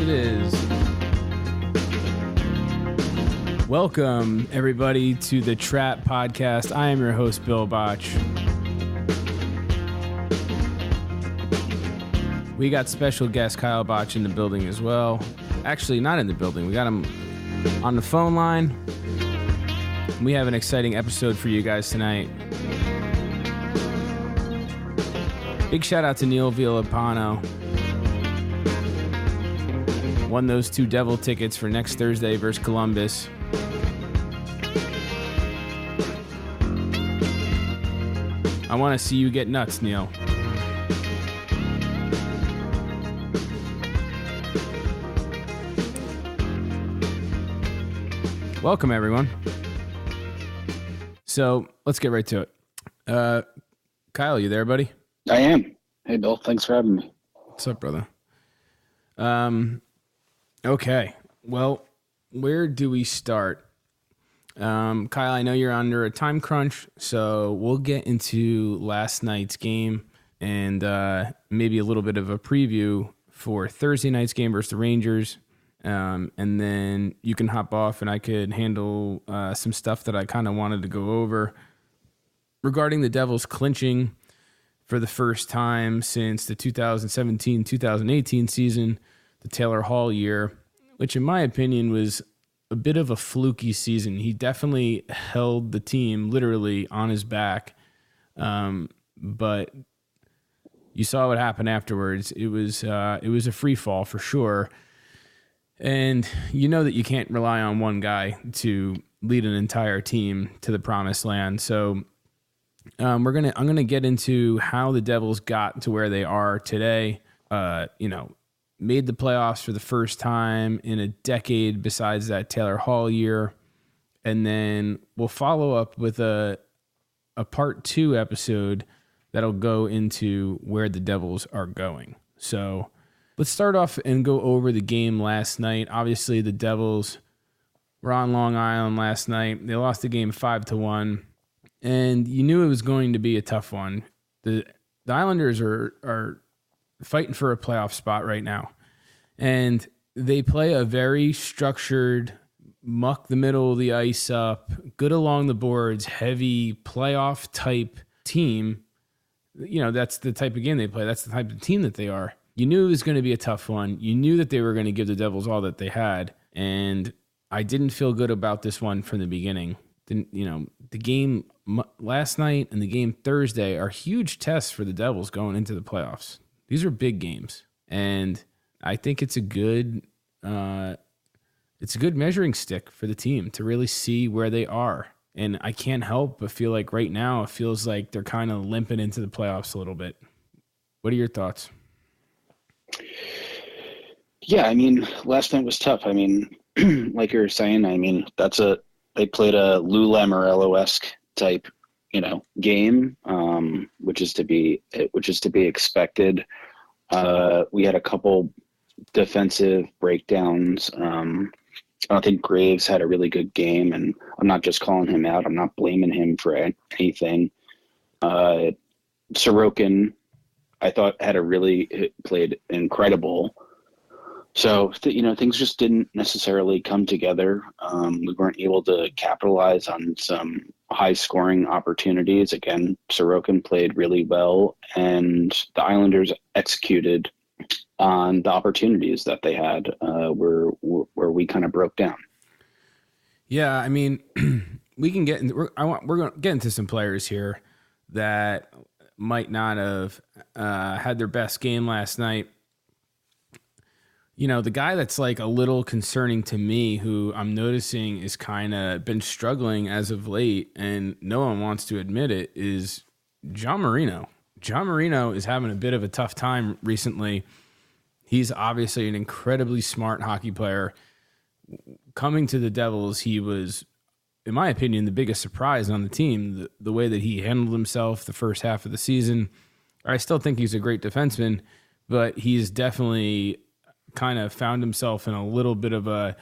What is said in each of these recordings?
It is. Welcome, everybody, to the Trap Podcast. I am your host, Bill Botch. We got special guest Kyle Botch in the building as well. Actually, not in the building. We got him on the phone line. We have an exciting episode for you guys tonight. Big shout out to Neil Villapano. Won those two devil tickets for next Thursday versus Columbus. I want to see you get nuts, Neil. Welcome, everyone. So let's get right to it. Uh, Kyle, you there, buddy? I am. Hey, Bill. Thanks for having me. What's up, brother? Um, okay. Well, where do we start? Um, Kyle, I know you're under a time crunch, so we'll get into last night's game and uh, maybe a little bit of a preview for Thursday night's game versus the Rangers. Um, and then you can hop off, and I could handle uh, some stuff that I kind of wanted to go over regarding the Devils clinching for the first time since the 2017 2018 season, the Taylor Hall year, which, in my opinion, was a bit of a fluky season. He definitely held the team literally on his back. Um, but you saw what happened afterwards. It was uh, it was a free fall for sure. And you know that you can't rely on one guy to lead an entire team to the promised land. So um, we're gonna I'm gonna get into how the Devils got to where they are today. Uh, you know, made the playoffs for the first time in a decade besides that Taylor Hall year. And then we'll follow up with a a part two episode that'll go into where the Devils are going. So let's start off and go over the game last night. Obviously, the Devils were on Long Island last night. They lost the game five to one, and you knew it was going to be a tough one. the The Islanders are are fighting for a playoff spot right now, and they play a very structured, muck the middle of the ice up, good along the boards, heavy playoff type team. You know that's the type of game they play. That's the type of team that they are you knew it was going to be a tough one. You knew that they were going to give the Devils all that they had, and I didn't feel good about this one from the beginning. The, you know, the game last night and the game Thursday are huge tests for the Devils going into the playoffs. These are big games, and I think it's a good, uh, it's a good measuring stick for the team to really see where they are. And I can't help but feel like right now it feels like they're kind of limping into the playoffs a little bit. What are your thoughts? Yeah, I mean, last night was tough. I mean, like you were saying, I mean, that's a they played a Lou Lamoriello esque type, you know, game, um, which is to be which is to be expected. Uh, we had a couple defensive breakdowns. Um, I don't think Graves had a really good game, and I'm not just calling him out. I'm not blaming him for anything. Uh, Sorokin I thought had a really played incredible. So you know things just didn't necessarily come together. Um, we weren't able to capitalize on some high scoring opportunities. Again, Sorokin played really well, and the Islanders executed on the opportunities that they had uh, where where we kind of broke down. Yeah, I mean, we can get. We're, I want. We're going to get into some players here that might not have uh, had their best game last night. You know, the guy that's like a little concerning to me, who I'm noticing is kind of been struggling as of late, and no one wants to admit it, is John Marino. John Marino is having a bit of a tough time recently. He's obviously an incredibly smart hockey player. Coming to the Devils, he was in my opinion, the biggest surprise on the team. The, the way that he handled himself the first half of the season. I still think he's a great defenseman, but he's definitely kind of found himself in a little bit of a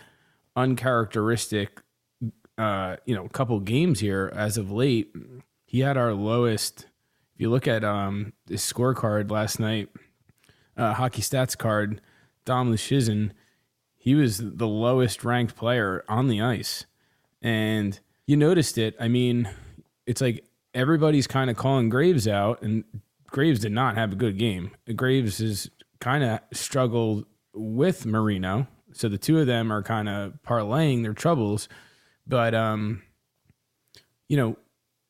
uncharacteristic uh, you know, couple games here as of late, he had our lowest. If you look at um, his scorecard last night, uh, hockey stats card, Dom Luszczyszyn, he was the lowest ranked player on the ice. And you noticed it. I mean, it's like everybody's kind of calling Graves out, and Graves did not have a good game. Graves has kind of struggled with Marino. So the two of them are kind of parlaying their troubles. But, um, you know,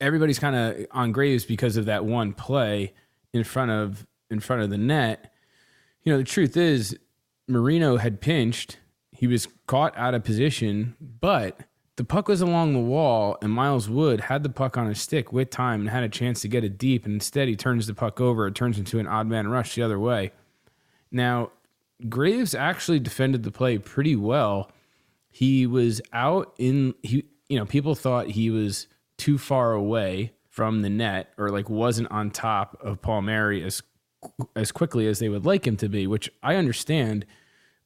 everybody's kind of on Graves because of that one play in front of in front of the net. You know, the truth is Marino had pinched. He was caught out of position, but the puck was along the wall, and Miles Wood had the puck on his stick with time and had a chance to get it deep. And instead, he turns the puck over. It turns into an odd man rush the other way. Now, Graves actually defended the play pretty well. He was out in he. You know, people thought he was too far away from the net or like wasn't on top of Palmieri as as quickly as they would like him to be, which I understand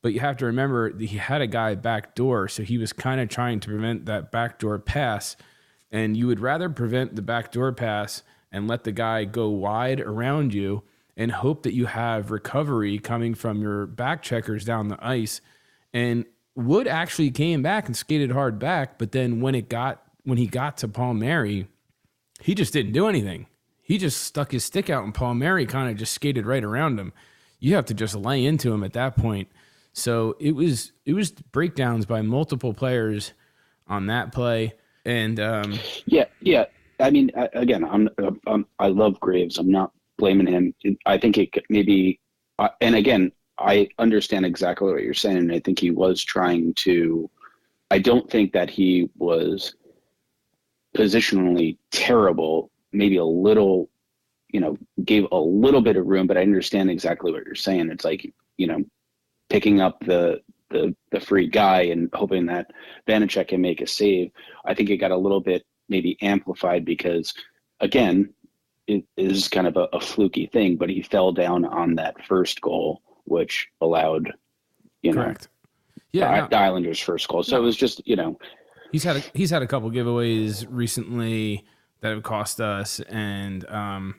but you have to remember he had a guy back door, so he was kind of trying to prevent that backdoor pass. And you would rather prevent the backdoor pass and let the guy go wide around you and hope that you have recovery coming from your back checkers down the ice. And Wood actually came back and skated hard back, but then when it got when he got to Palmieri, he just didn't do anything. He just stuck his stick out and Palmieri kind of just skated right around him. You have to just lay into him at that point. So it was it was breakdowns by multiple players on that play, and um, yeah, yeah. I mean, again, I'm, I'm I love Graves. I'm not blaming him. I think it maybe, uh, and again, I understand exactly what you're saying. I think he was trying to. I don't think that he was positionally terrible. Maybe a little, you know, gave a little bit of room, but I understand exactly what you're saying. It's like you know, picking up the the the free guy and hoping that Vanecek can make a save. I think it got a little bit maybe amplified because again, it is kind of a, a fluky thing, but he fell down on that first goal, which allowed you Correct. know yeah, the, no. Islanders' first goal. So no. it was just you know he's had a, he's had a couple giveaways recently that have cost us, and um,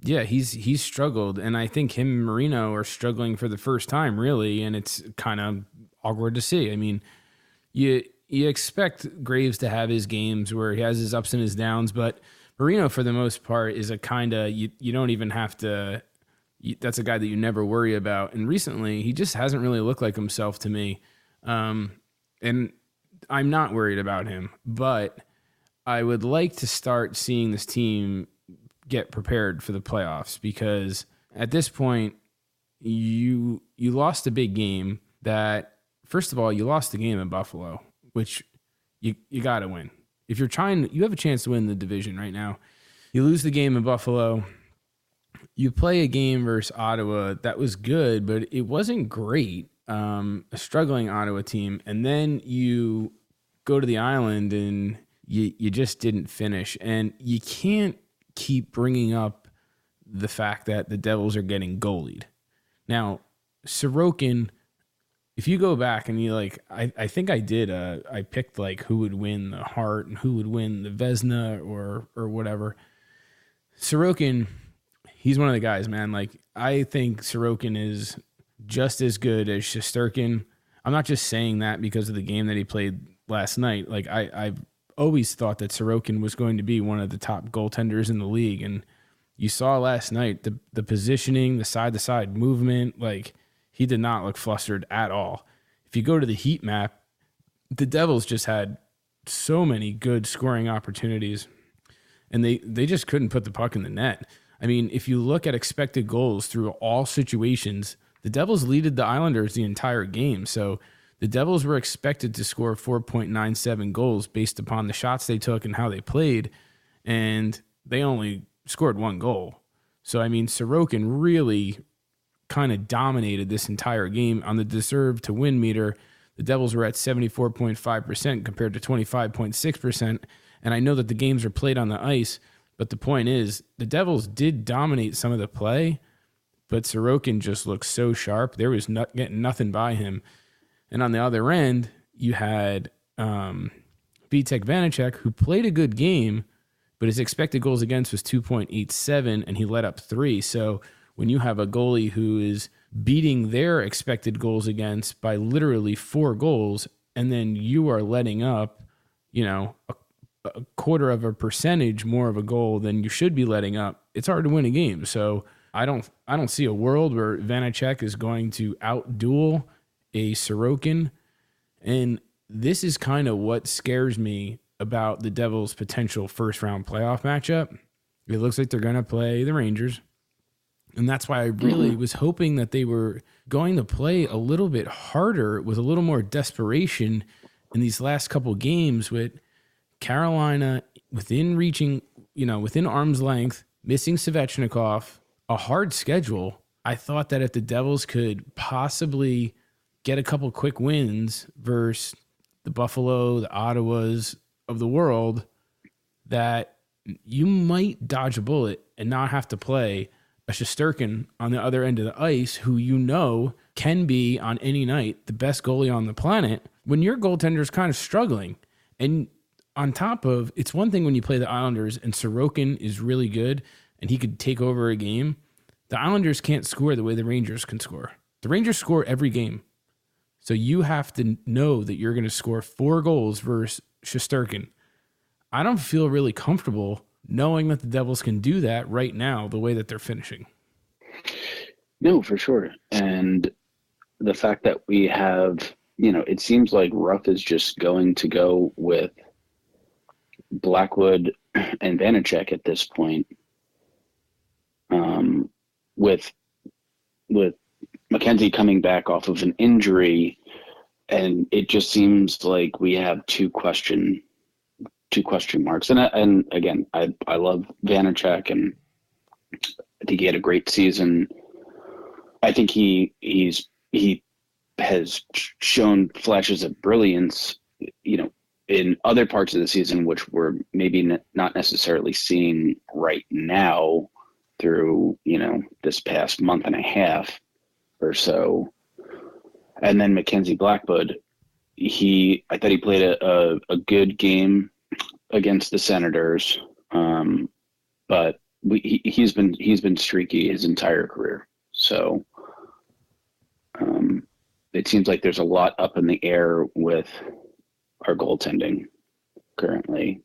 yeah, he's he's struggled, and I think him and Marino are struggling for the first time, really, and it's kind of awkward to see. I mean, you you expect Graves to have his games where he has his ups and his downs, but Marino, for the most part, is a kind of you you don't even have to. You, that's a guy that you never worry about. And recently, he just hasn't really looked like himself to me, um, and I'm not worried about him, but. I would like to start seeing this team get prepared for the playoffs because at this point you you lost a big game that first of all you lost the game in Buffalo, which you you got to win. If you're trying you have a chance to win the division right now. You lose the game in Buffalo. You play a game versus Ottawa that was good, but it wasn't great. Um, a struggling Ottawa team, and then you go to the island and you you just didn't finish, and you can't keep bringing up the fact that the Devils are getting goalied. Now, Sorokin, if you go back and you like, I, I think I did, uh, I picked like who would win the Hart and who would win the Vezina or, or whatever. Sorokin, he's one of the guys, man. Like, I think Sorokin is just as good as Shesterkin. I'm not just saying that because of the game that he played last night. Like, I, I've always thought that Sorokin was going to be one of the top goaltenders in the league. And you saw last night the the positioning, the side to side movement, like he did not look flustered at all. If you go to the heat map, the Devils just had so many good scoring opportunities and they they just couldn't put the puck in the net. I mean, if you look at expected goals through all situations, the Devils leaded the Islanders the entire game. So the Devils were expected to score 4.97 goals based upon the shots they took and how they played, and they only scored one goal. So, I mean, Sorokin really kind of dominated this entire game on the deserve to win meter. The Devils were at 74.5% compared to 25.6%. And I know that the games are played on the ice, but the point is the Devils did dominate some of the play, but Sorokin just looked so sharp. There was not, getting nothing by him. And on the other end, you had um, Vitek Vanecek, who played a good game, but his expected goals against was 2.87 and he let up three. So when you have a goalie who is beating their expected goals against by literally four goals, and then you are letting up, you know, a, a quarter of a percentage more of a goal than you should be letting up, it's hard to win a game. So I don't I don't see a world where Vanecek is going to outduel a Sorokin. And this is kind of what scares me about the Devils' potential first round playoff matchup. It looks like they're going to play the Rangers. And that's why I really mm-hmm. was hoping that they were going to play a little bit harder with a little more desperation in these last couple games with Carolina within reaching, you know, within arm's length, missing Svechnikov, a hard schedule. I thought that if the Devils could possibly get a couple quick wins versus the Buffalo, the Ottawas of the world, that you might dodge a bullet and not have to play a Shesterkin on the other end of the ice, who you know can be on any night the best goalie on the planet when your goaltender is kind of struggling. And on top of it's one thing when you play the Islanders and Sorokin is really good and he could take over a game. The Islanders can't score the way the Rangers can score. The Rangers score every game. So you have to know that you're going to score four goals versus Shesterkin. I don't feel really comfortable knowing that the Devils can do that right now, the way that they're finishing. No, for sure. And the fact that we have, you know, it seems like Ruff is just going to go with Blackwood and Vanecek at this point. Um, with with Mackenzie coming back off of an injury, and it just seems like we have two question two question marks. And and again, I I love Vanecek, and I think he had a great season. I think he he's he has shown flashes of brilliance, you know, in other parts of the season, which we're maybe not necessarily seeing right now through you know this past month and a half or so. And then Mackenzie Blackwood, he I thought he played a, a, a good game against the Senators, um, but we, he, he's been he's been streaky his entire career. So um, it seems like there's a lot up in the air with our goaltending currently.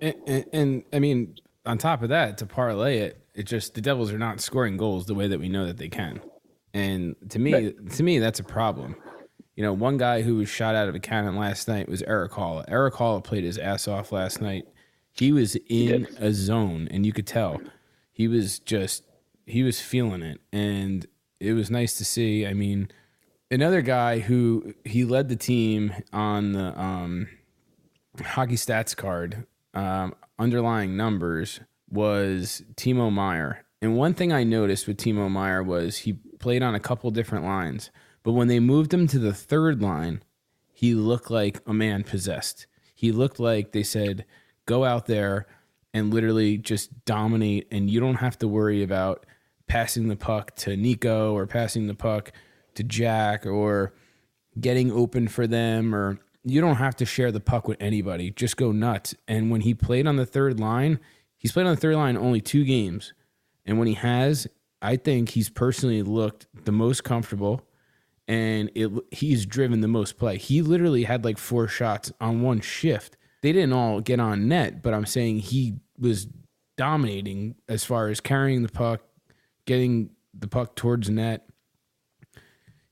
And, and, and, I mean, on top of that, to parlay it, it just the Devils are not scoring goals the way that we know that they can, and to me, right. to me, that's a problem. You know, one guy who was shot out of a cannon last night was Erik Haula. Erik Haula played his ass off last night. He was in a zone, and you could tell he was just he was feeling it, and it was nice to see. I mean, another guy who he led the team on the um, hockey stats card, um, underlying numbers was Timo Meier. And one thing I noticed with Timo Meier was he played on a couple different lines. But when they moved him to the third line, he looked like a man possessed. He looked like they said, go out there and literally just dominate, and you don't have to worry about passing the puck to Nico or passing the puck to Jack or getting open for them or you don't have to share the puck with anybody. Just go nuts. And when he played on the third line, he's played on the third line only two games. And when he has, I think he's personally looked the most comfortable and it, he's driven the most play. He literally had like four shots on one shift. They didn't all get on net, but I'm saying he was dominating as far as carrying the puck, getting the puck towards net.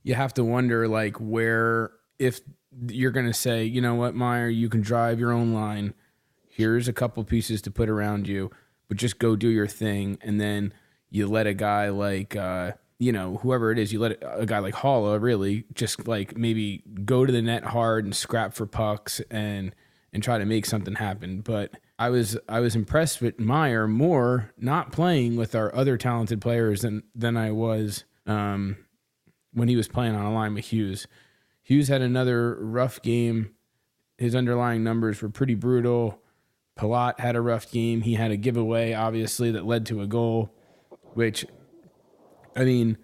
You have to wonder like where if you're going to say, you know what, Meier, you can drive your own line. Here's a couple pieces to put around you, but just go do your thing and then you let a guy like uh, you know whoever it is, you let a guy like Haula really just like maybe go to the net hard and scrap for pucks and and try to make something happen. But I was I was impressed with Meier more not playing with our other talented players than than I was um, when he was playing on a line with Hughes. Hughes had another rough game. His underlying numbers were pretty brutal. Palat had a rough game. He had a giveaway, obviously, that led to a goal which, I mean,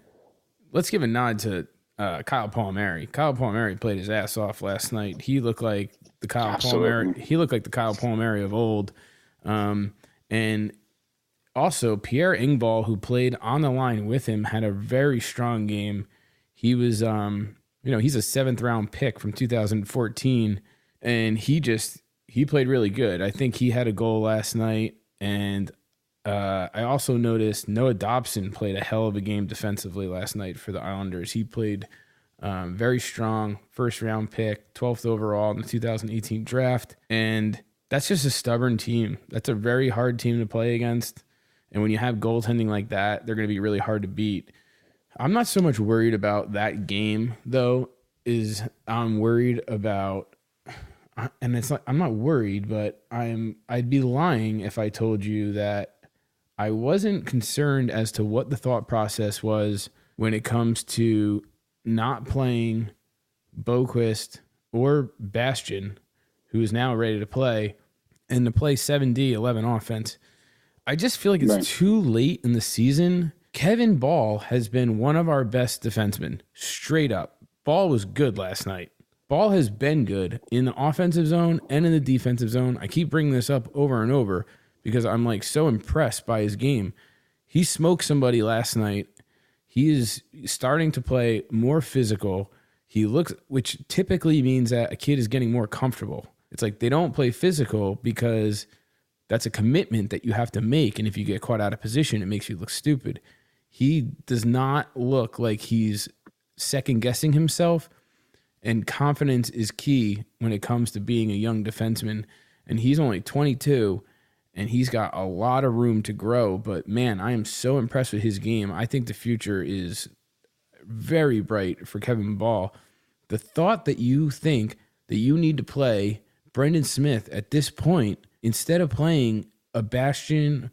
let's give a nod to uh, Kyle Palmieri. Kyle Palmieri played his ass off last night. He looked like the Kyle Absolutely. Palmieri. He looked like the Kyle Palmieri of old. Um, and also Pierre Engvall, who played on the line with him, had a very strong game. He was, um, you know, he's a seventh round pick from 2014, and he just he played really good. I think he had a goal last night, and uh, I also noticed Noah Dobson played a hell of a game defensively last night for the Islanders. He played um, very strong, first round pick, 12th overall in the 2018 draft. And that's just a stubborn team. That's a very hard team to play against. And when you have goaltending like that, they're going to be really hard to beat. I'm not so much worried about that game, though, is I'm worried about and it's like I'm not worried, but I'm I'd be lying if I told you that I wasn't concerned as to what the thought process was when it comes to not playing Boqvist or Bastian, who is now ready to play, and to play 7D 11 offense. I just feel like it's Right. too late in the season. Kevin Bahl has been one of our best defensemen, straight up. Bahl was good last night. Bahl has been good in the offensive zone and in the defensive zone. I keep bringing this up over and over because I'm like so impressed by his game. He smoked somebody last night. He is starting to play more physical. He looks, which typically means that a kid is getting more comfortable. It's like they don't play physical because that's a commitment that you have to make. And if you get caught out of position, it makes you look stupid. He does not look like he's second guessing himself. And confidence is key when it comes to being a young defenseman. And he's only 22 and he's got a lot of room to grow. But man, I am so impressed with his game. I think the future is very bright for Kevin Bahl. The thought that you think that you need to play Brendan Smith at this point instead of playing a Bastian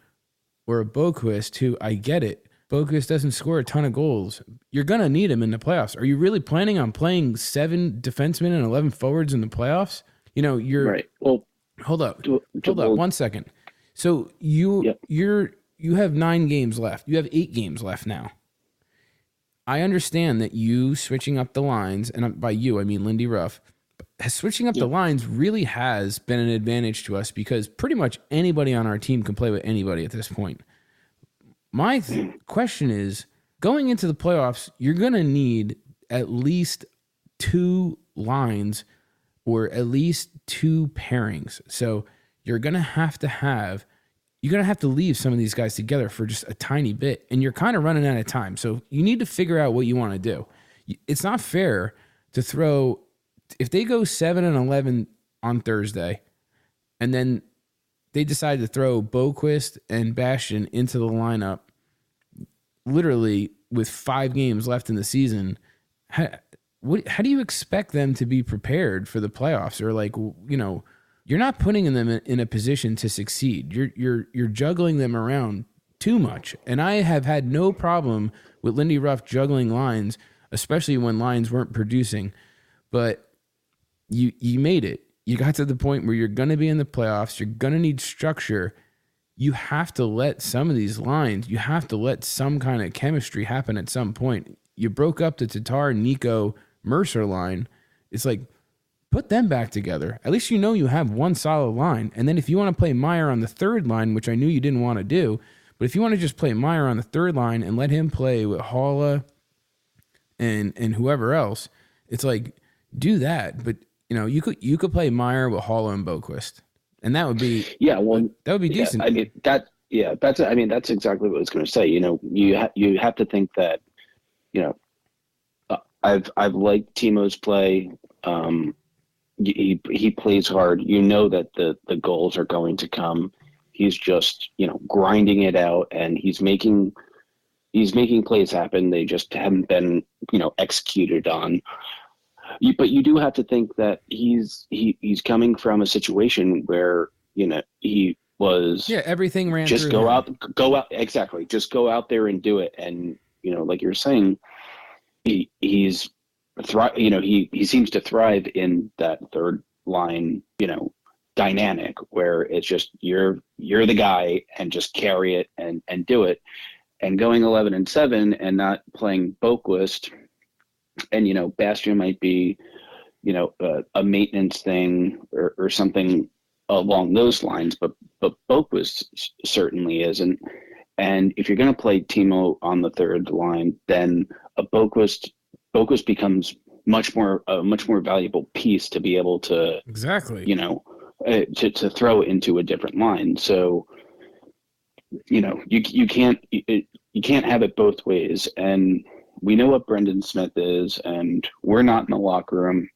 or a Boqvist, who I get it, Boqvist doesn't score a ton of goals. You're gonna need him in the playoffs. Are you really planning on playing seven defensemen and eleven forwards in the playoffs? You know, you're Right. Well, hold up. Hold up well, one second. So you Yep. you're you have nine games left. You have eight games left now. I understand that you switching up the lines, and by you I mean Lindy Ruff, switching up the lines really has been an advantage to us because pretty much anybody on our team can play with anybody at this point. My th- question is going into the playoffs, you're going to need at least two lines or at least two pairings. So you're going to have to have you're going to have to leave some of these guys together for just a tiny bit and you're kind of running out of time. So you need to figure out what you want to do. It's not fair to throw if they go 7 and 11 on Thursday and then they decide to throw Boqvist and Bastian into the lineup literally with 5 games left in the season. How, what, how do you expect them to be prepared for the playoffs or like you know you're not putting them in, a position to succeed. You're you're you're juggling them around too much. And i have had no problem with lindy ruff juggling lines especially when lines weren't producing. But you you made it. You got to the point where you're going to be in the playoffs. You're going to need structure. You have to let some of these lines you have to let some kind of chemistry happen at some point. You broke up the tatar nico mercer line. It's like put them back together at least you know you have one solid line and then if you want to play meier on the third line which i knew you didn't want to do but if you want to just play meier on the third line and let him play with Haula and and whoever else it's like do that but you know you could you could play meier with Haula and boqvist and that would be yeah. Well, that would be yeah, decent I mean that. Yeah, that's. I mean, that's exactly what I was going to say. You know, you ha- you have to think that, you know, uh, I've I've liked Timo's play. Um, he he plays hard. You know that the the goals are going to come. He's just you know grinding it out, and he's making he's making plays happen. They just haven't been you know executed on. You, but you do have to think that he's he he's coming from a situation where you know he was yeah everything ran just go him. out go out exactly just go out there and do it and you know like you're saying he he's thri- you know he he seems to thrive in that third line you know dynamic where it's just you're you're the guy and just carry it and and do it and going 11 and 7 and not playing Boqvist and you know, Bastian might be, you know, a, maintenance thing or, or something along those lines, but but Boqvist certainly isn't. And if you're going to play Timo on the third line, then a Boqvist Boqvist becomes much more a much more valuable piece to be able to exactly you know uh, to to throw into a different line. So you know you you can't you, you can't have it both ways. And we know what Brendan Smith is, and we're not in the locker room.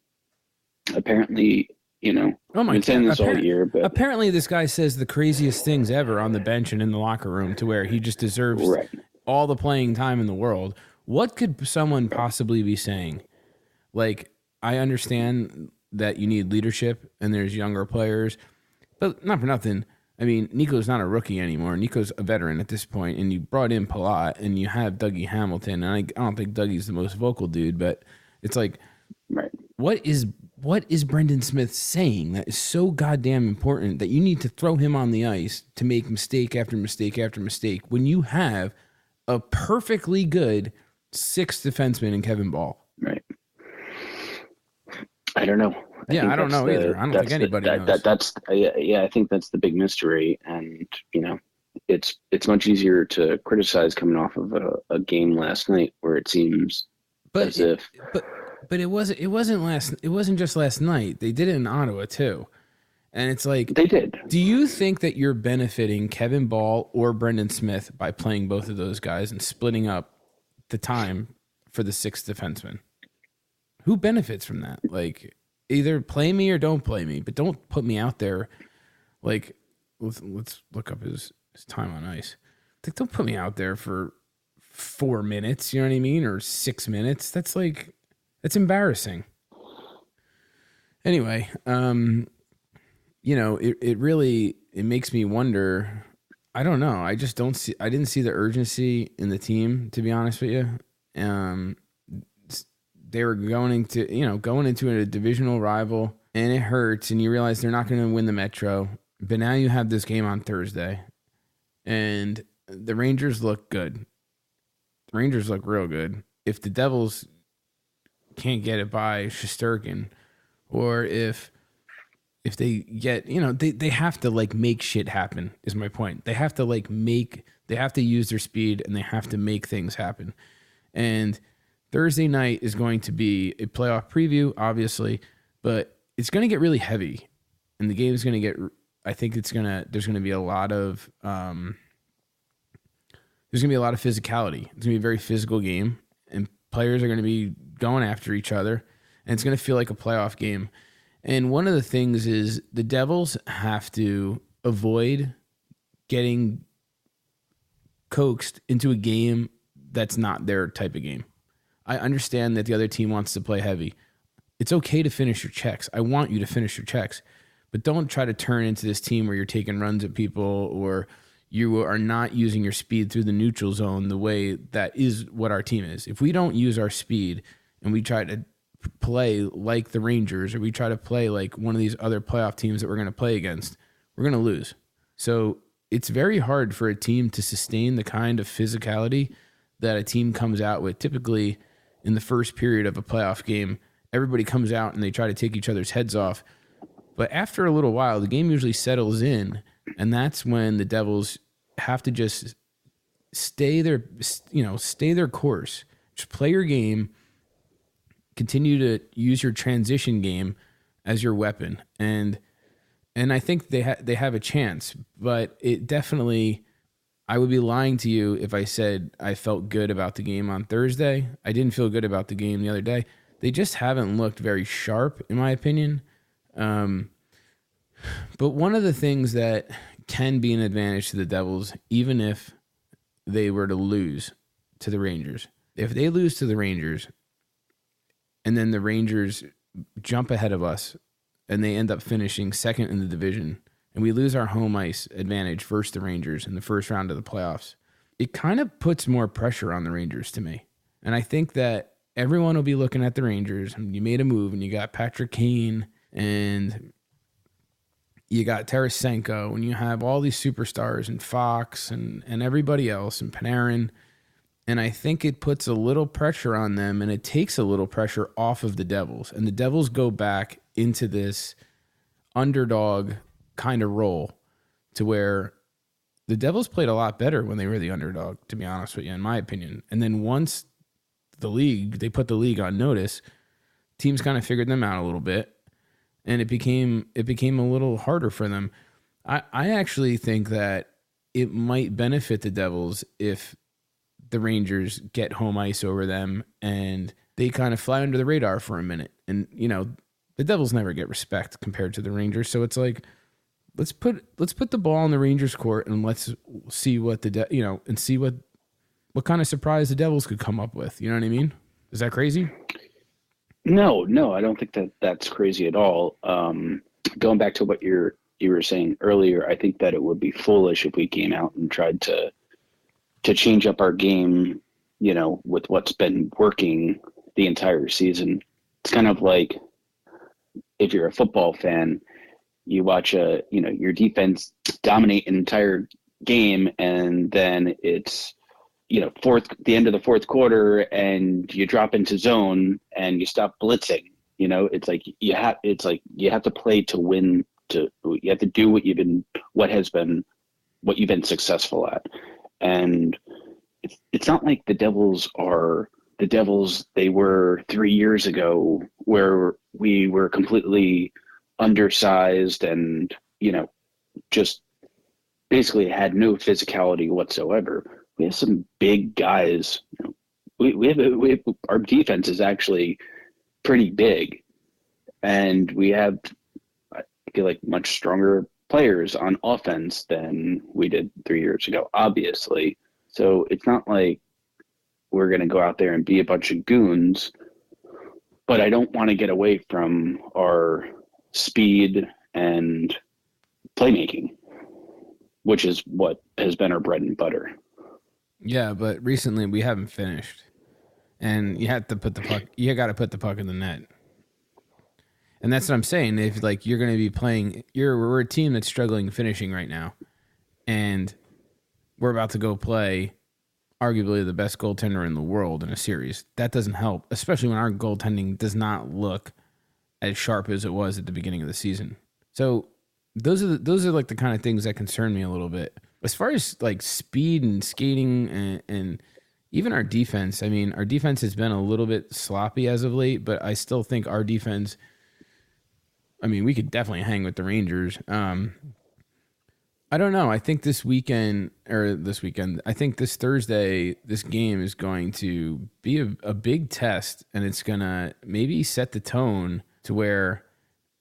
Apparently, you know, oh my saying this all year, but Apparently, this guy says the craziest things ever on the bench and in the locker room to where he just deserves right. all the playing time in the world. What could someone possibly be saying? Like, I understand that you need leadership and there's younger players, but not for nothing. I mean, Nico's not a rookie anymore. Nico's a veteran at this point, and you brought in Palat and you have Dougie Hamilton. And I, I don't think Dougie's the most vocal dude, but it's like, Right. what is what is Brendan Smith saying that is so goddamn important that you need to throw him on the ice to make mistake after mistake after mistake when you have a perfectly good sixth defenseman in Kevin Bahl? Right. I don't know. Yeah, I don't know the- either. I don't think anybody the, that, knows. That, that's yeah, yeah. I think that's the big mystery, and you know, it's it's much easier to criticize coming off of a, a game last night where it seems But as it, if but but it wasn't it wasn't last it wasn't just last night. They did it in Ottawa too. And it's like they did. Do you think that you're benefiting Kevin Bahl or Brendan Smith by playing both of those guys and splitting up the time for the sixth defenseman? Who benefits from that? Like, either play me or don't play me, but don't put me out there. Like, let's let's look up his his time on ice. Like, don't put me out there for four minutes. You know what I mean, or six minutes. That's like that's embarrassing. Anyway, um, you know, it, it really it makes me wonder. I don't know. I just don't see. I didn't see the urgency in the team, to be honest with you. Um, they were going into you know going into a divisional rival, and it hurts, and you realize they're not going to win the Metro. But now you have this game on Thursday, and the Rangers look good. The Rangers look real good. If the Devils can't get it by Shesterkin, or if if they get you know they, they have to like make shit happen is my point. They have to like make they have to use their speed and they have to make things happen. And thursday night is going to be a playoff preview obviously but it's going to get really heavy and the game is going to get i think it's going to there's going to be a lot of um there's going to be a lot of physicality. It's going to be a very physical game and players are going to be going after each other and it's going to feel like a playoff game and one of the things is the Devils have to avoid getting coaxed into a game that's not their type of game. I understand that the other team wants to play heavy. It's okay to finish your checks. I want you to finish your checks, but don't try to turn into this team where you're taking runs at people or you are not using your speed through the neutral zone the way that is what our team is. If we don't use our speed and we try to play like the Rangers or we try to play like one of these other playoff teams that we're going to play against, we're going to lose. So it's very hard for a team to sustain the kind of physicality that a team comes out with. Typically, in the first period of a playoff game, everybody comes out and they try to take each other's heads off. But after a little while, the game usually settles in, and that's when the Devils have to just stay their you know stay their course. Just play your game. Continue to use your transition game as your weapon, and and I think they ha- they have a chance. But it definitely, I would be lying to you if I said I felt good about the game on Thursday. I didn't feel good about the game the other day. They just haven't looked very sharp, in my opinion. Um, but one of the things that can be an advantage to the Devils, even if they were to lose to the Rangers, if they lose to the Rangers, and then the Rangers jump ahead of us, and they end up finishing second in the division, and we lose our home ice advantage versus the Rangers in the first round of the playoffs, it kind of puts more pressure on the Rangers to me. And I think that everyone will be looking at the Rangers. You made a move, and you got Patrick Kane, and you got Tarasenko, and you have all these superstars, and Fox, and and everybody else, and Panarin. And I think it puts a little pressure on them and it takes a little pressure off of the Devils. And the Devils go back into this underdog kind of role to where the Devils played a lot better when they were the underdog, to be honest with you, in my opinion. And then once the league, they put the league on notice, teams kind of figured them out a little bit. And it became it became a little harder for them. I, I actually think that it might benefit the Devils if the Rangers get home ice over them and they kind of fly under the radar for a minute. And, you know, the Devils never get respect compared to the Rangers. So it's like, let's put let's put the ball in the Rangers court and let's see what the de- you know and see what what kind of surprise the Devils could come up with. You know what I mean? Is that crazy? No, no, I don't think that that's crazy at all. Um, going back to what you're you were saying earlier, I think that it would be foolish if we came out and tried to to change up our game, you know, with what's been working the entire season. It's kind of like if you're a football fan, you watch a, you know, your defense dominate an entire game and then it's you know fourth the end of the fourth quarter and you drop into zone and you stop blitzing you know it's like you have it's like you have to play to win to you have to do what you've been what has been what you've been successful at and it's, it's not like the devils are the devils they were three years ago where we were completely undersized and you know just basically had no physicality whatsoever. We have some big guys you know, we, we, have, we have our defense is actually pretty big. And we have i feel like much stronger players on offense than we did three years ago obviously so it's not like we're going to go out there and be a bunch of goons but i don't want to get away from our speed and playmaking, which is what has been our bread and butter. Yeah, but recently we haven't finished, and you have to put the puck. You got to put the puck in the net, and that's what I'm saying. If like you're going to be playing, you're we're a team that's struggling finishing right now, and we're about to go play arguably the best goaltender in the world in a series. That doesn't help, especially when our goaltending does not look as sharp as it was at the beginning of the season. So those are the, those are like the kind of things that concern me a little bit. As far as like speed and skating and, and even our defense, I mean, our defense has been a little bit sloppy as of late, but I still think our defense. I mean, we could definitely hang with the Rangers. Um, I don't know. I think this weekend or this weekend, I think this Thursday, this game is going to be a, a big test, and it's gonna maybe set the tone to where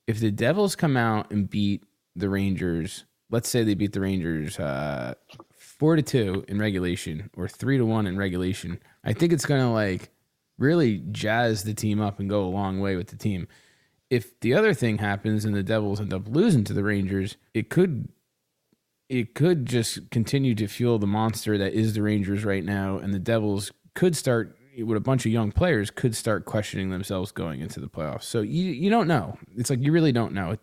if the Devils come out and beat the Rangers, let's say they beat the Rangers uh, four to two in regulation or three to one in regulation, I think it's gonna like really jazz the team up and go a long way with the team. If the other thing happens and the Devils end up losing to the Rangers, it could it could just continue to fuel the monster that is the Rangers right now, and the Devils could start with a bunch of young players could start questioning themselves going into the playoffs. So you you don't know. It's like you really don't know.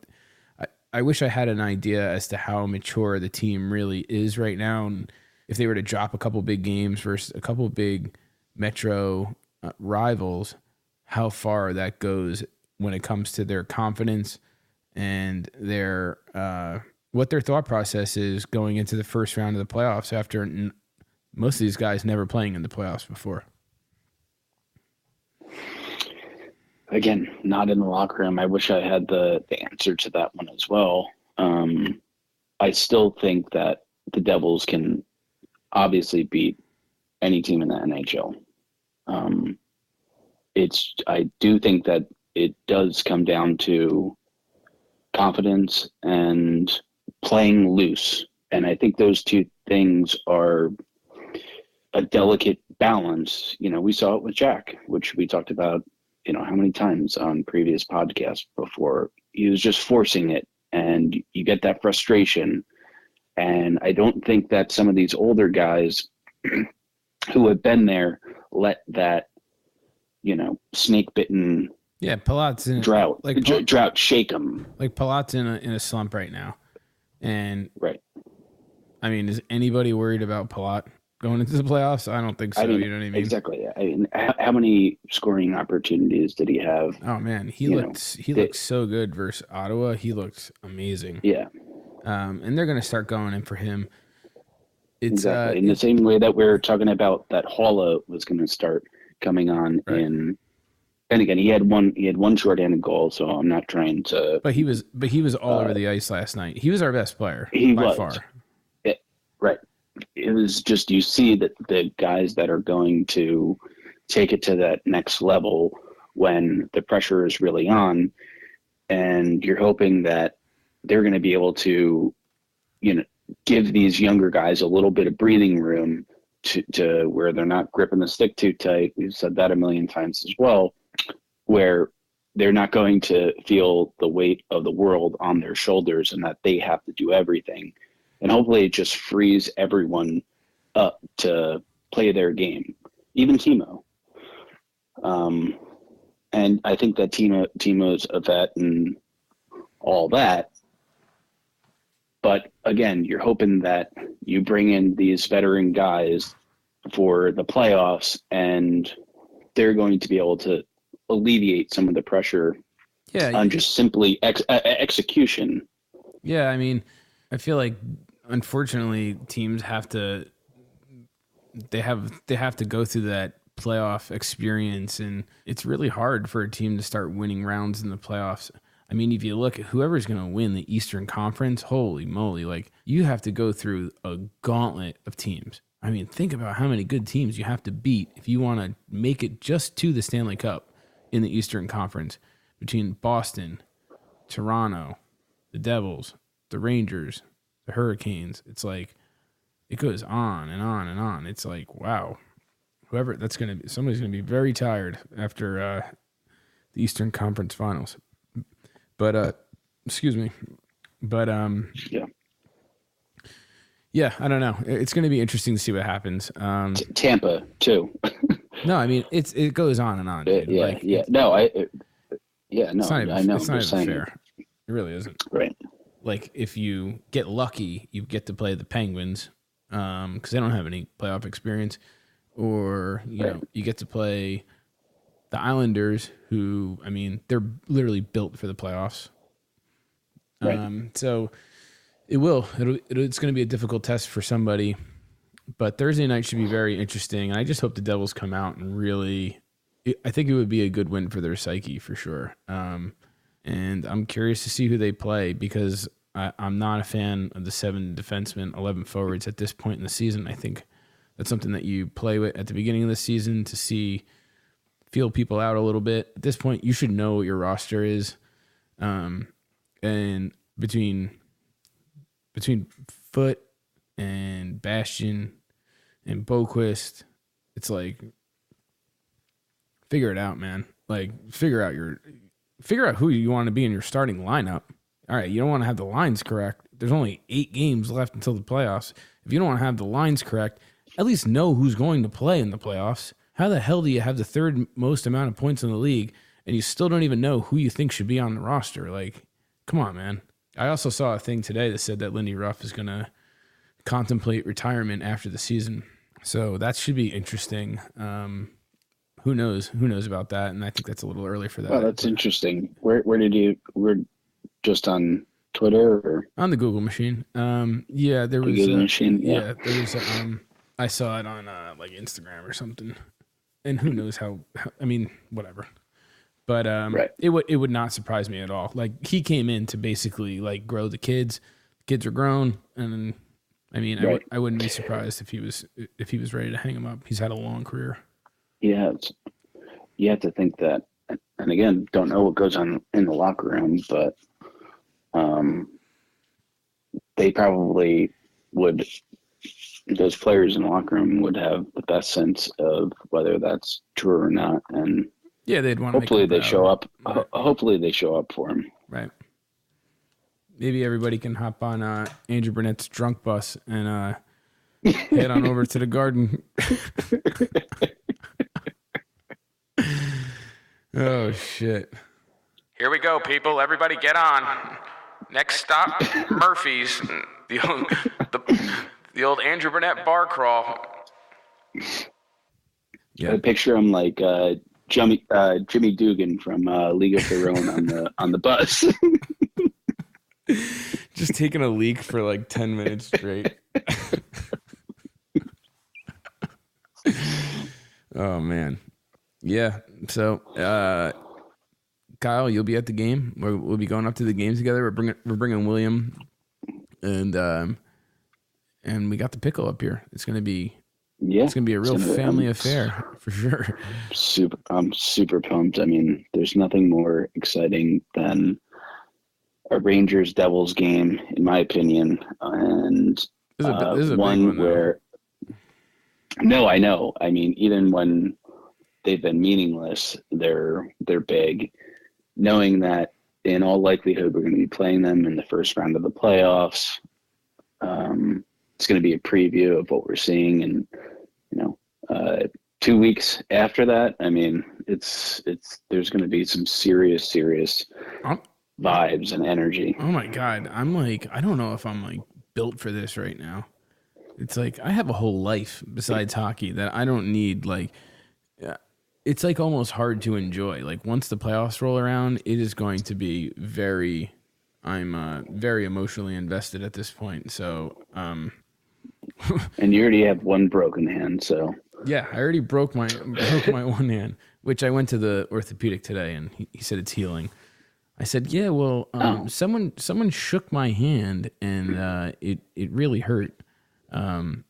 I I wish I had an idea as to how mature the team really is right now, and if they were to drop a couple big games versus a couple big Metro uh, rivals, how far that goes when it comes to their confidence and their uh, what their thought process is going into the first round of the playoffs after n- most of these guys never playing in the playoffs before. again, not in the locker room. I wish I had the, the answer to that one as well. Um, I still think that the Devils can obviously beat any team in the NHL. Um, it's I do think that it does come down to confidence and playing loose, and I think those two things are a delicate balance. You know, we saw it with Jack, which we talked about you know how many times on previous podcasts before. He was just forcing it and you get that frustration. And i don't think that some of these older guys who have been there let that you know snake bitten yeah Palat's in drought like Pal- drought shake them like Palat's in a, in a slump right now and right i mean is anybody worried about Palat going into the playoffs? I don't think so. I mean, you know what I mean? exactly. I mean, how, how many scoring opportunities did he have? Oh man, he know, he they- looked so good versus Ottawa. He looked amazing. Yeah, Um, and they're gonna start going in for him. It's exactly. uh, In the same way that we're talking about that Haula was going to start coming on Right. in, and again, he had one he had one shorthanded goal. So I'm not trying to. but he was but he was all uh, over the ice last night. He was our best player He by was. far. Right. It was just you see that the guys that are going to take it to that next level when the pressure is really on, and you're hoping that they're going to be able to, you know, give these younger guys a little bit of breathing room to, to where they're not gripping the stick too tight. We've said that a million times as well, where they're not going to feel the weight of the world on their shoulders and that they have to do everything and hopefully it just frees everyone up to play their game, even Timo. Um, and I think that Timo Timo's a vet and all that. But again, you're hoping that you bring in these veteran guys for the playoffs, and they're going to be able to alleviate some of the pressure Yeah, on just simply ex- execution. Yeah, I mean, I feel like unfortunately teams have to they have they have to go through that playoff experience and it's really hard for a team to start winning rounds in the playoffs. I mean, if you look at whoever's going to win the Eastern Conference, holy moly, like you have to go through a gauntlet of teams. I mean, think about how many good teams you have to beat if you want to make it just to the Stanley Cup in the Eastern Conference between Boston, Toronto, the Devils, the Rangers, the Hurricanes. It's like it goes on and on and on. It's like wow, whoever that's gonna be, somebody's gonna be very tired after uh, the Eastern Conference Finals. But uh, excuse me, but um, Yeah. Yeah, I don't know. It's gonna be interesting to see what happens. Um, T- Tampa too. no, I mean it's it goes on and on. Dude. yeah, Like, yeah. No, I. It, yeah, no, even, I know. It's not even fair. It really isn't. Right. like if you get lucky, you get to play the Penguins because they don't have any playoff experience, or you know you get to play the Islanders, who I mean they're literally built for the playoffs. Right. Um, so it will. It'll, it'll, it's going to be a difficult test for somebody, but Thursday night should be very interesting. And I just hope the Devils come out and really. I think it would be a good win for their psyche for sure. Um, and I'm curious to see who they play because I, I'm not a fan of the seven defensemen, eleven forwards at this point in the season. I think that's something that you play with at the beginning of the season to see feel people out a little bit. At this point, you should know what your roster is, um, and between between Foote and Bastian and Boqvist, it's like figure it out, man. Like figure out your figure out who you want to be in your starting lineup. All right, you don't want to have the lines correct. There's only eight games left until the playoffs. If you don't want to have the lines correct, at least know who's going to play in the playoffs. How the hell do you have the third most amount of points in the league and you still don't even know who you think should be on the roster? Like, come on, man. I also saw a thing today that said that Lindy Ruff is going to contemplate retirement after the season. So that should be interesting. Um, who knows? Who knows about that? And I think that's a little early for that. Well, that's interesting. Where where did you? We're just on Twitter or on the Google machine. Um, yeah, there was. Google uh, machine? yeah. Yeah. there was. Um, I saw it on uh, like Instagram or something. And who knows how? how I mean, whatever. But um, Right. it would it would not surprise me at all. Like he came in to basically like grow the kids. Kids are grown, and I mean, I, Right. would, I wouldn't be surprised if he was if he was ready to hang him up. He's had a long career. Yeah, you have to think that, and again, don't know what goes on in the locker room, but um, they probably would. Those players in the locker room would have the best sense of whether that's true or not, and Yeah, they'd want. hopefully to make they show up. Ho- hopefully they show up for him. Right. Maybe everybody can hop on uh, Andrew Burnett's drunk bus and uh, head on over to the garden. oh shit! Here we go, people. Everybody, get on. Next stop, Murphy's. The old, the, the old Andrew Burnett bar crawl. Yeah. I picture him like uh, Jimmy uh, Jimmy Dugan from uh, League of Their Own on the on the bus. Just taking a leak for like 10 minutes straight. oh man. Yeah. So, uh Kyle, you'll be at the game. We're, we'll be going up to the games together. We're bringing we're bringing William, and um, and we got the pickle up here. It's gonna be yeah, it's gonna be a real family affair for sure. super. I'm super pumped. I mean, there's nothing more exciting than a Rangers Devils game, in my opinion, and uh, a one, one. though. where. No, I know. I mean, even when they've been meaningless, they're they're big. Knowing that, in all likelihood, we're going to be playing them in the first round of the playoffs. Um, it's going to be a preview of what we're seeing, and you know, uh, two weeks after that, I mean, it's it's there's going to be some serious, serious I'm- vibes and energy. Oh my god, I'm like I don't know if I'm like built for this right now. It's like I have a whole life besides hockey that I don't need like yeah, it's like almost hard to enjoy. Like once the playoffs roll around, it is going to be very I'm uh very emotionally invested at this point. So, um And you already have one broken hand, so yeah, I already broke my broke my one hand, which I went to the orthopedic today and he, he said it's healing. I said, "Yeah, well, um, Oh. someone someone shook my hand and uh, it it really hurt." Um,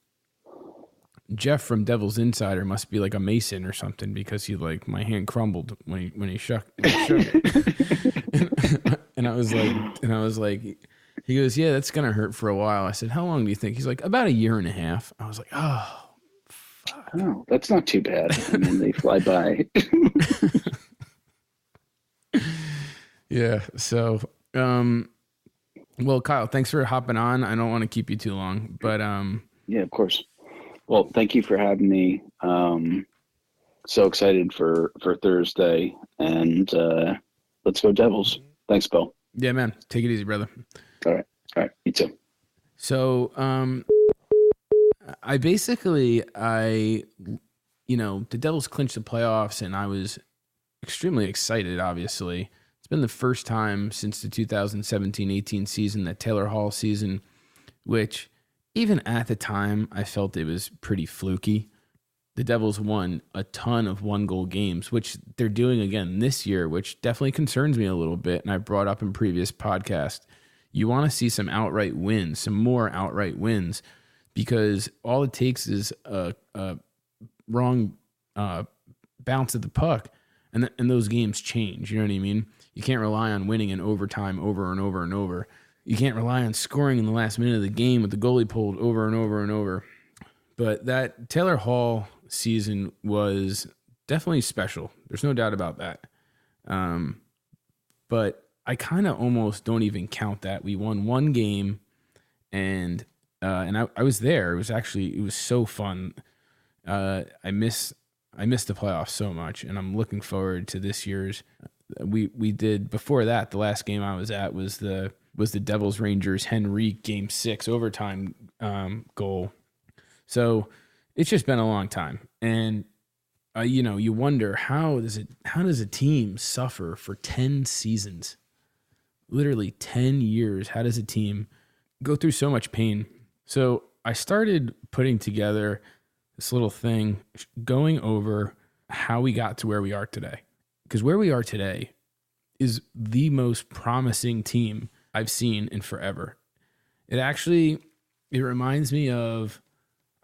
Jeff from Devil's Insider must be like a mason or something because he like my hand crumbled when he when he shook, when he shook it. and, and I was like, and I was like, he goes, "Yeah, that's gonna hurt for a while." I said, "How long do you think?" He's like, "About a year and a half." I was like, "Oh." fuck. oh, that's not too bad. and mean, they fly by. Yeah. So, um, well, Kyle, thanks for hopping on. I don't want to keep you too long, but um, Yeah, of course. Well, thank you for having me. Um, so excited for for Thursday, and uh, let's go Devils. Thanks, Bill. yeah, man, take it easy, brother. You too. So, um, I basically, I, you know, the Devils clinched the playoffs, and I was extremely excited. Obviously, it's been the first time since the 2017-18 season, that Taylor Hall season, which even at the time I felt it was pretty fluky. The Devils won a ton of one goal games, which they're doing again this year, which definitely concerns me a little bit. And I brought up in previous podcasts you want to see some outright wins, some more outright wins, because all it takes is a, a wrong uh, bounce of the puck, and th- and those games change. You know what I mean? You can't rely on winning in overtime over and over and over. You can't rely on scoring in the last minute of the game with the goalie pulled over and over and over. But that Taylor Hall season was definitely special. There's no doubt about that. Um, but I kind of almost don't even count that. We won one game, and uh, and I, I was there. It was actually it was so fun. Uh, I miss I miss the playoffs so much, and I'm looking forward to this year's. We we did before that. The last game I was at was the was the Devils Rangers Henry game six overtime um, goal. So it's just been a long time, and uh, you know you wonder how does it how does a team suffer for ten seasons, literally ten years? How does a team go through so much pain? So I started putting together this little thing, going over how we got to where we are today, because where we are today is the most promising team I've seen in forever. It actually it reminds me of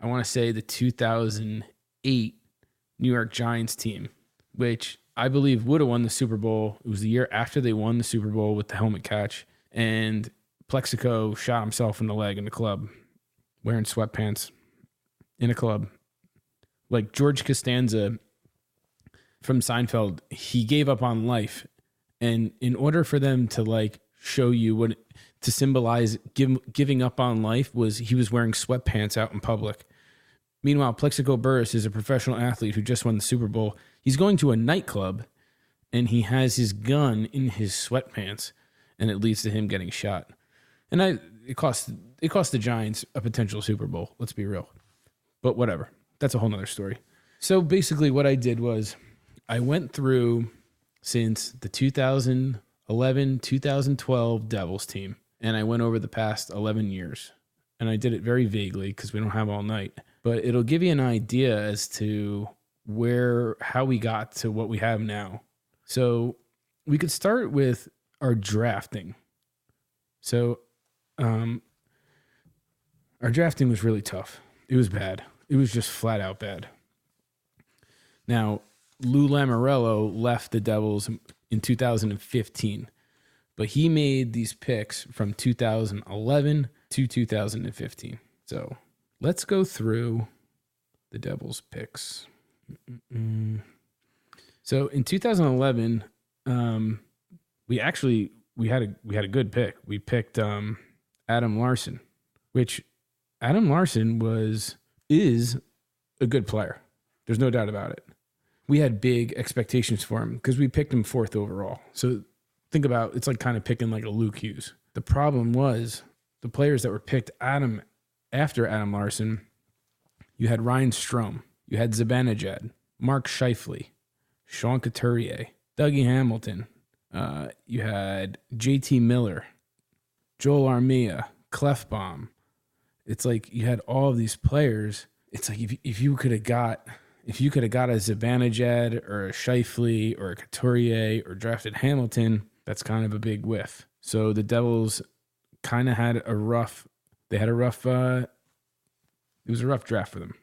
I want to say the 2008 New York Giants team, which I believe would have won the Super Bowl. It was the year after they won the Super Bowl with the helmet catch, and Plaxico shot himself in the leg in the club, wearing sweatpants in a club. Like George Costanza from Seinfeld, he gave up on life, and in order for them to like show you what to symbolize give, giving up on life was he was wearing sweatpants out in public. Meanwhile, Plaxico Burress is a professional athlete who just won the Super Bowl. He's going to a nightclub and he has his gun in his sweatpants and it leads to him getting shot. And I it cost it cost the Giants a potential Super Bowl, let's be real. But whatever. that's a whole nother story. So basically, what I did was I went through since the 2011 2012 Devils team, and I went over the past 11 years. And I did it very vaguely because we don't have all night, but it'll give you an idea as to where, how we got to what we have now. So we could start with our drafting. So, um, our drafting was really tough. It was bad. It was just flat out bad. Now, Lou Lamoriello left the Devils in 2015, but he made these picks from 2011 to 2015. So let's go through the Devils picks. So in 2011, um, we actually we had a we had a good pick. We picked um, Adam Larsson, which Adam Larsson was is a good player. There's no doubt about it. We had big expectations for him because we picked him fourth overall. So think about it's like kind of picking like a Luke Hughes. The problem was the players that were picked Adam after Adam Larsson. You had Ryan Strome, you had Zibanejad, Mark Scheifele, Sean Couturier, Dougie Hamilton. Uh, you had JT Miller, Joel Armia, Klefbom. It's like you had all of these players. It's like if, if you could have got if you could have got a Zibanejad or a Scheifele or a Couturier or drafted Hamilton, that's kind of a big whiff. So the Devils kind of had a rough. They had a rough. Uh, it was a rough draft for them.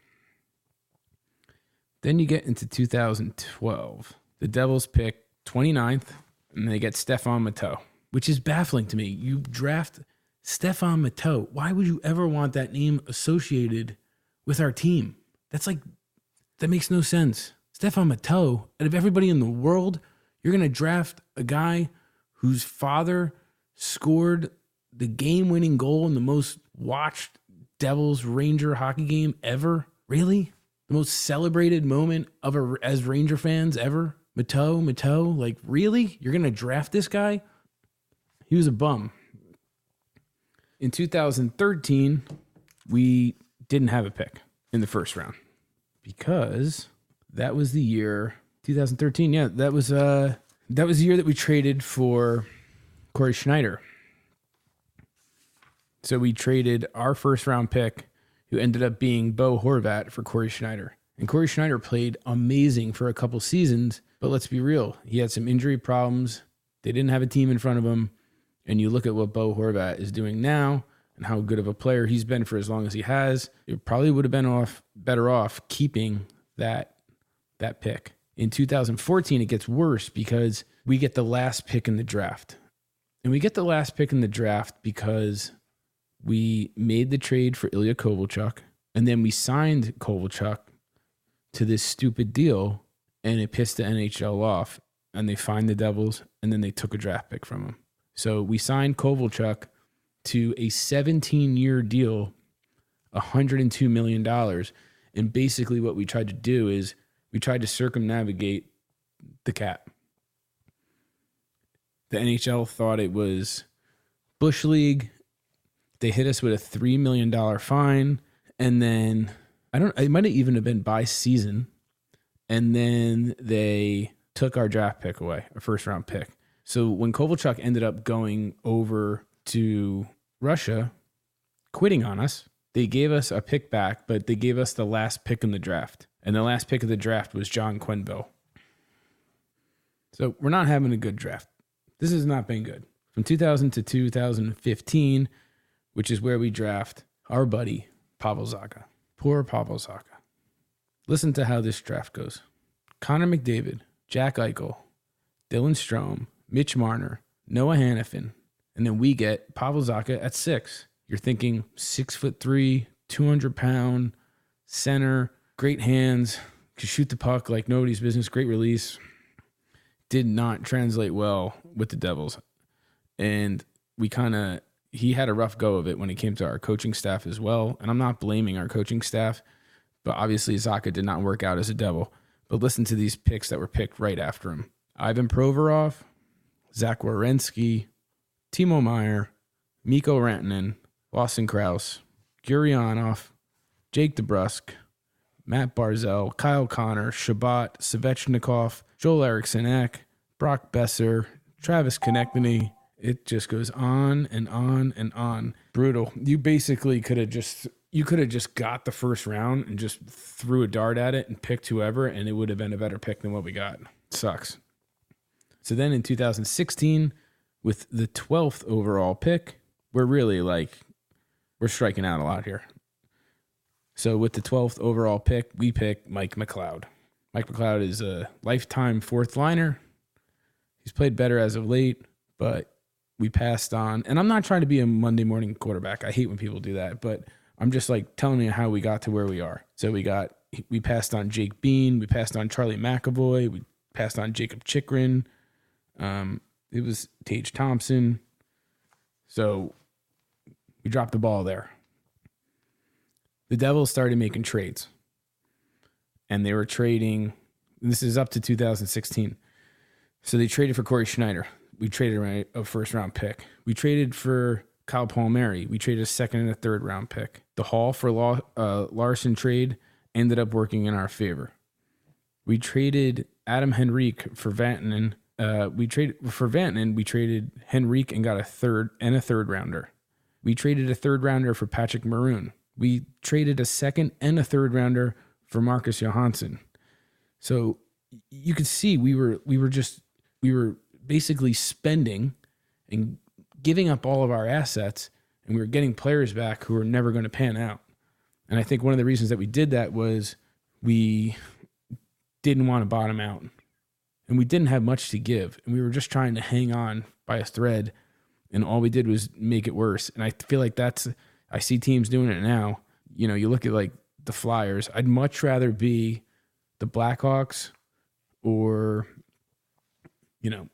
Then you get into 2012. The Devils pick 29th, and they get Stefan Matteau, which is baffling to me. You draft Stefan Matteau. Why would you ever want that name associated with our team? That's like, that makes no sense. Stefan Matteau, out of everybody in the world, you're going to draft a guy whose father scored the game winning goal in the most watched Devils Ranger hockey game ever? Really? The most celebrated moment of a, as Ranger fans ever? Matteau, Matteau, like really? You're to draft this guy? He was a bum. In 2013, we didn't have a pick in the first round because that was the year 2013. Yeah, that was uh that was the year that we traded for Cory Schneider. So we traded our first round pick, who ended up being Bo Horvat, for Cory Schneider. And Cory Schneider played amazing for a couple seasons, but let's be real, he had some injury problems. They didn't have a team in front of him. And you look at what Bo Horvat is doing now and how good of a player he's been for as long as he has, it probably would have been off better off keeping that that pick. In 2014, it gets worse because we get the last pick in the draft. And we get the last pick in the draft because we made the trade for Ilya Kovalchuk, and then we signed Kovalchuk to this stupid deal, and it pissed the NHL off, and they fined the Devils, and then they took a draft pick from him. So we signed Kovalchuk to a 17 year deal, $102 million. And basically, what we tried to do is we tried to circumnavigate the cap. The NHL thought it was Bush League. They hit us with a $3 million fine. And then I don't, it might have even have been by season. And then they took our draft pick away, a first round pick. So when Kovalchuk ended up going over to Russia, quitting on us, they gave us a pick back, but they gave us the last pick in the draft. And the last pick of the draft was John Quenneville. So we're not having a good draft. This has not been good. From 2000 to 2015, which is where we draft our buddy Pavel Zacha. Poor Pavel Zacha. Listen to how this draft goes. Connor McDavid, Jack Eichel, Dylan Strome, Mitch Marner, Noah Hanifin, and then we get Pavel Zacha at six. You're thinking six foot three, 200 pound center, great hands, can shoot the puck like nobody's business, great release. Did not translate well with the Devils. And we kind of, he had a rough go of it when it came to our coaching staff as well. And I'm not blaming our coaching staff, but obviously Zacha did not work out as a Devil. But listen to these picks that were picked right after him Ivan Provorov, Zach Werenski, Timo Meier, Mikko Rantanen, Lawson Crouse, Gurianov, Jake DeBrusk, Matt Barzal, Kyle Connor, Chabot, Svechnikov, Joel Eriksson Ek, Brock Boeser, Travis Konecny. It just goes on and on and on. Brutal. You basically could have just you could have just got the first round and just threw a dart at it and picked whoever, and it would have been a better pick than what we got. Sucks. So then in 2016, with the 12th overall pick, we're really like, we're striking out a lot here. So with the 12th overall pick, we pick Mike McLeod. Mike McLeod is a lifetime fourth liner. He's played better as of late, but we passed on. And I'm not trying to be a Monday morning quarterback. I hate when people do that, but I'm just like telling you how we got to where we are. So we got we passed on Jake Bean, we passed on Charlie McAvoy, we passed on Jakob Chychrun. Um, it was Tage Thompson. So we dropped the ball there. The Devils started making trades. And they were trading, this is up to 2016. So they traded for Cory Schneider. We traded a first round pick. We traded for Kyle Palmieri. We traded a second and a third round pick. The Hall for Law, uh, Larsson trade ended up working in our favor. We traded Adam Henrique for Vatanen. Uh, we traded for Vatanen. We traded Henrique and got a third and a third rounder. We traded a third rounder for Patrick Maroon. We traded a second and a third rounder for Marcus Johansson. So you could see we were we were just we were basically spending and giving up all of our assets and we were getting players back who were never going to pan out. And I think one of the reasons that we did that was we didn't want to bottom out. And we didn't have much to give. And we were just trying to hang on by a thread. And all we did was make it worse. And I feel like that's, I see teams doing it now. You know, you look at like the Flyers. I'd much rather be the Blackhawks or, you know,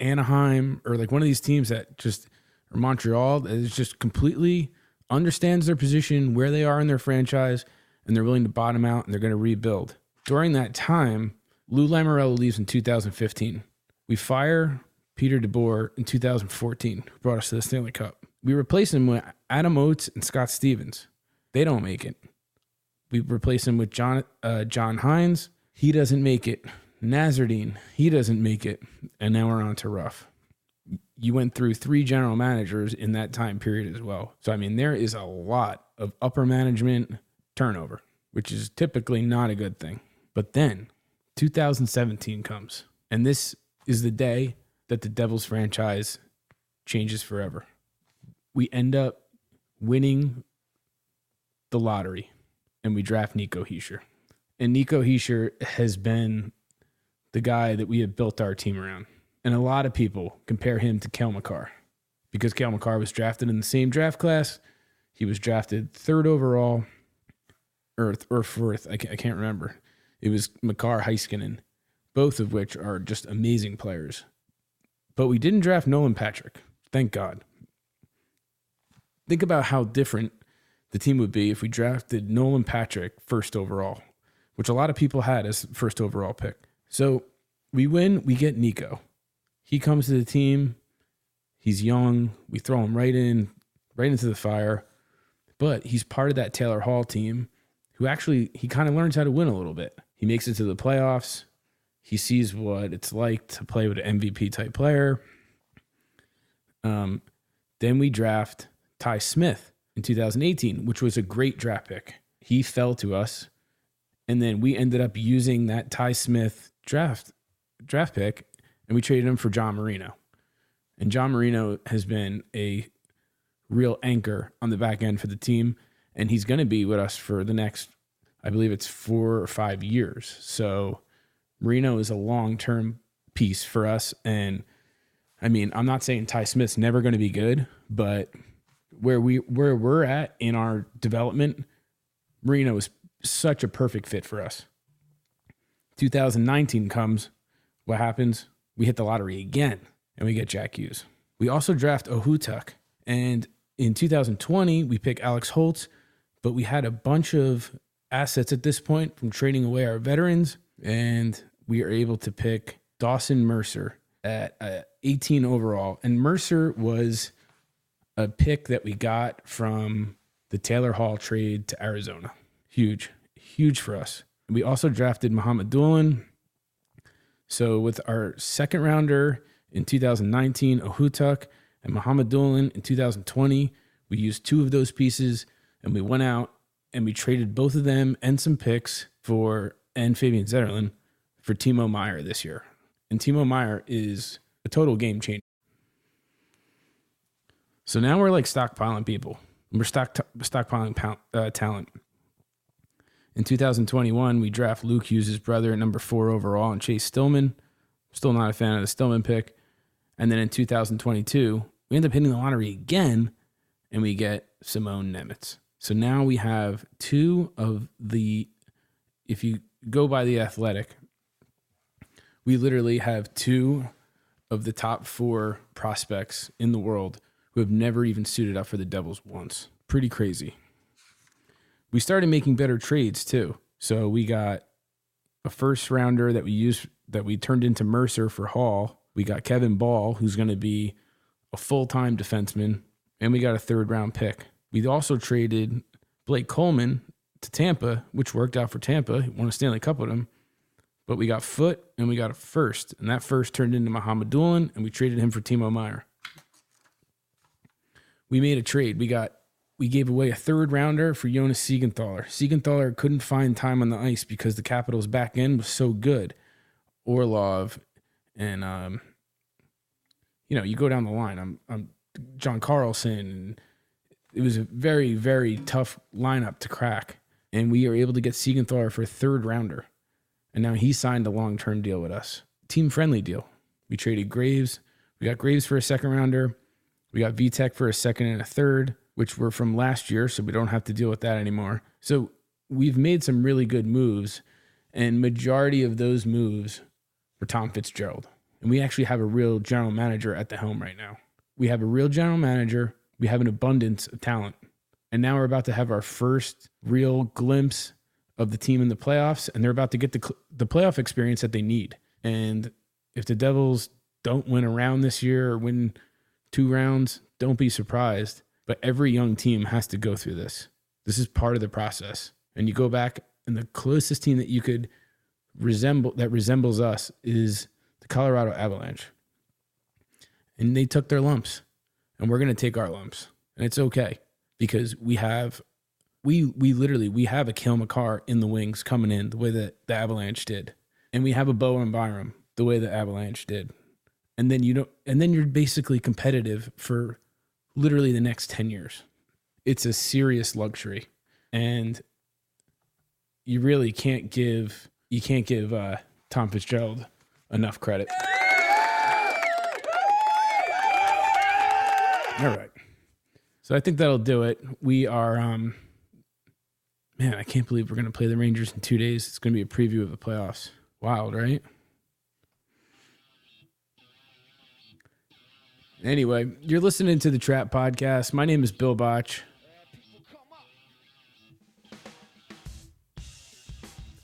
Anaheim or like one of these teams that just or Montreal that is just completely understands their position, where they are in their franchise, and they're willing to bottom out and they're going to rebuild. During that time, Lou Lamoriello leaves in 2015. We fire Peter DeBoer in 2014, who brought us to the Stanley Cup. We replace him with Adam Oates and Scott Stevens. They don't make it. We replace him with John uh, John Hynes. He doesn't make it. Nasreddine, he doesn't make it. And now we're on to Ruff. You went through three general managers in that time period as well. So, I mean, there is a lot of upper management turnover, which is typically not a good thing. But then 2017 comes, and this is the day that the Devils franchise changes forever. We end up winning the lottery and we draft Nico Hischier. And Nico Hischier has been the guy that we have built our team around. And a lot of people compare him to Cale Makar because Cale Makar was drafted in the same draft class. He was drafted third overall, or, or fourth. I can't, I can't remember. It was Makar Heiskanen, both of which are just amazing players. But we didn't draft Nolan Patrick. Thank God. Think about how different the team would be if we drafted Nolan Patrick first overall, which a lot of people had as first overall pick. So we win, we get Nico. He comes to the team. He's young. We throw him right in, right into the fire. But he's part of that Taylor Hall team who actually he kind of learns how to win a little bit. He makes it to the playoffs. He sees what it's like to play with an MVP type player. Um, then we draft Ty Smith in 2018, which was a great draft pick. He fell to us. And then we ended up using that Ty Smith draft draft pick and we traded him for John Marino. And John Marino has been a real anchor on the back end for the team. And he's going to be with us for the next, I believe it's four or five years. So Marino is a long term piece for us. And I mean, I'm not saying Ty Smith's never going to be good, but where we where we're at in our development, Marino is such a perfect fit for us. 2019 comes, what happens? We hit the lottery again and we get Jack Hughes. We also draft Okhotiuk. And in 2020, we pick Alex Holtz, but we had a bunch of assets at this point from trading away our veterans. And we are able to pick Dawson Mercer at uh, 18 overall. And Mercer was a pick that we got from the Taylor Hall trade to Arizona. Huge huge for us. We also drafted Mukhamadullin. So with our second rounder in 2019, Okhotiuk, and Mukhamadullin in 2020, we used two of those pieces and we went out and we traded both of them and some picks for and Fabian Zetterlund for Timo Meier this year. And Timo Meier is a total game changer. So now we're like stockpiling people. We're stock stockpiling uh, talent. In 2021, we draft Luke Hughes' brother at number four overall and Chase Stillman. Still not a fan of the Stillman pick. And then in 2022, we end up hitting the lottery again and we get Simon Nemec. So now we have two of the, if you go by the athletic, we literally have two of the top four prospects in the world who have never even suited up for the Devils once. Pretty crazy. We started making better trades too. So we got a first rounder that we used that we turned into Mercer for Hall. We got Kevin Bahl, who's going to be a full time defenseman, and we got a third round pick. We also traded Blake Coleman to Tampa, which worked out for Tampa. He won a Stanley Cup with him. But we got Foote and we got a first, and that first turned into Mukhamadullin, and we traded him for Timo Meier. We made a trade. We got we gave away a third rounder for Jonas Siegenthaler. Siegenthaler couldn't find time on the ice because the Capitals' back end was so good. Orlov and um, you know, you go down the line. I'm I'm John Carlson it was a very, very tough lineup to crack. And we were able to get Siegenthaler for a third rounder. And now he signed a long term deal with us. Team friendly deal. We traded Graves. We got Graves for a second rounder. We got Vitek for a second and a third, which were from last year, so we don't have to deal with that anymore. So we've made some really good moves, and majority of those moves were Tom Fitzgerald. And we actually have a real general manager at the helm right now. We have a real general manager we have an abundance of talent. And now we're about to have our first real glimpse of the team in the playoffs, and they're about to get the, the playoff experience that they need. And if the Devils don't win a round this year or win two rounds, don't be surprised. But every young team has to go through this. This is part of the process. And you go back, and the closest team that you could resemble that resembles us is the Colorado Avalanche. And they took their lumps and we're going to take our lumps. And it's okay because we have we we literally we have a Cale Makar in the wings coming in the way that the Avalanche did. And we have a Bowen Byram the way the Avalanche did. And then you don't and then you're basically competitive for literally the next 10 years. It's a serious luxury. And you really can't give you can't give uh, Tom Fitzgerald enough credit. All right. So I think that'll do it. We are, um, man, I can't believe we're to play the Rangers in two days. It's to be a preview of the playoffs. Wild, right? Anyway, you're listening to the Trap Podcast. My name is Bill Botch.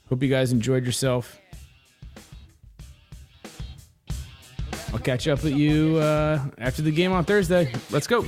Hope you guys enjoyed yourself. I'll catch up with you uh, after the game on Thursday. Let's go.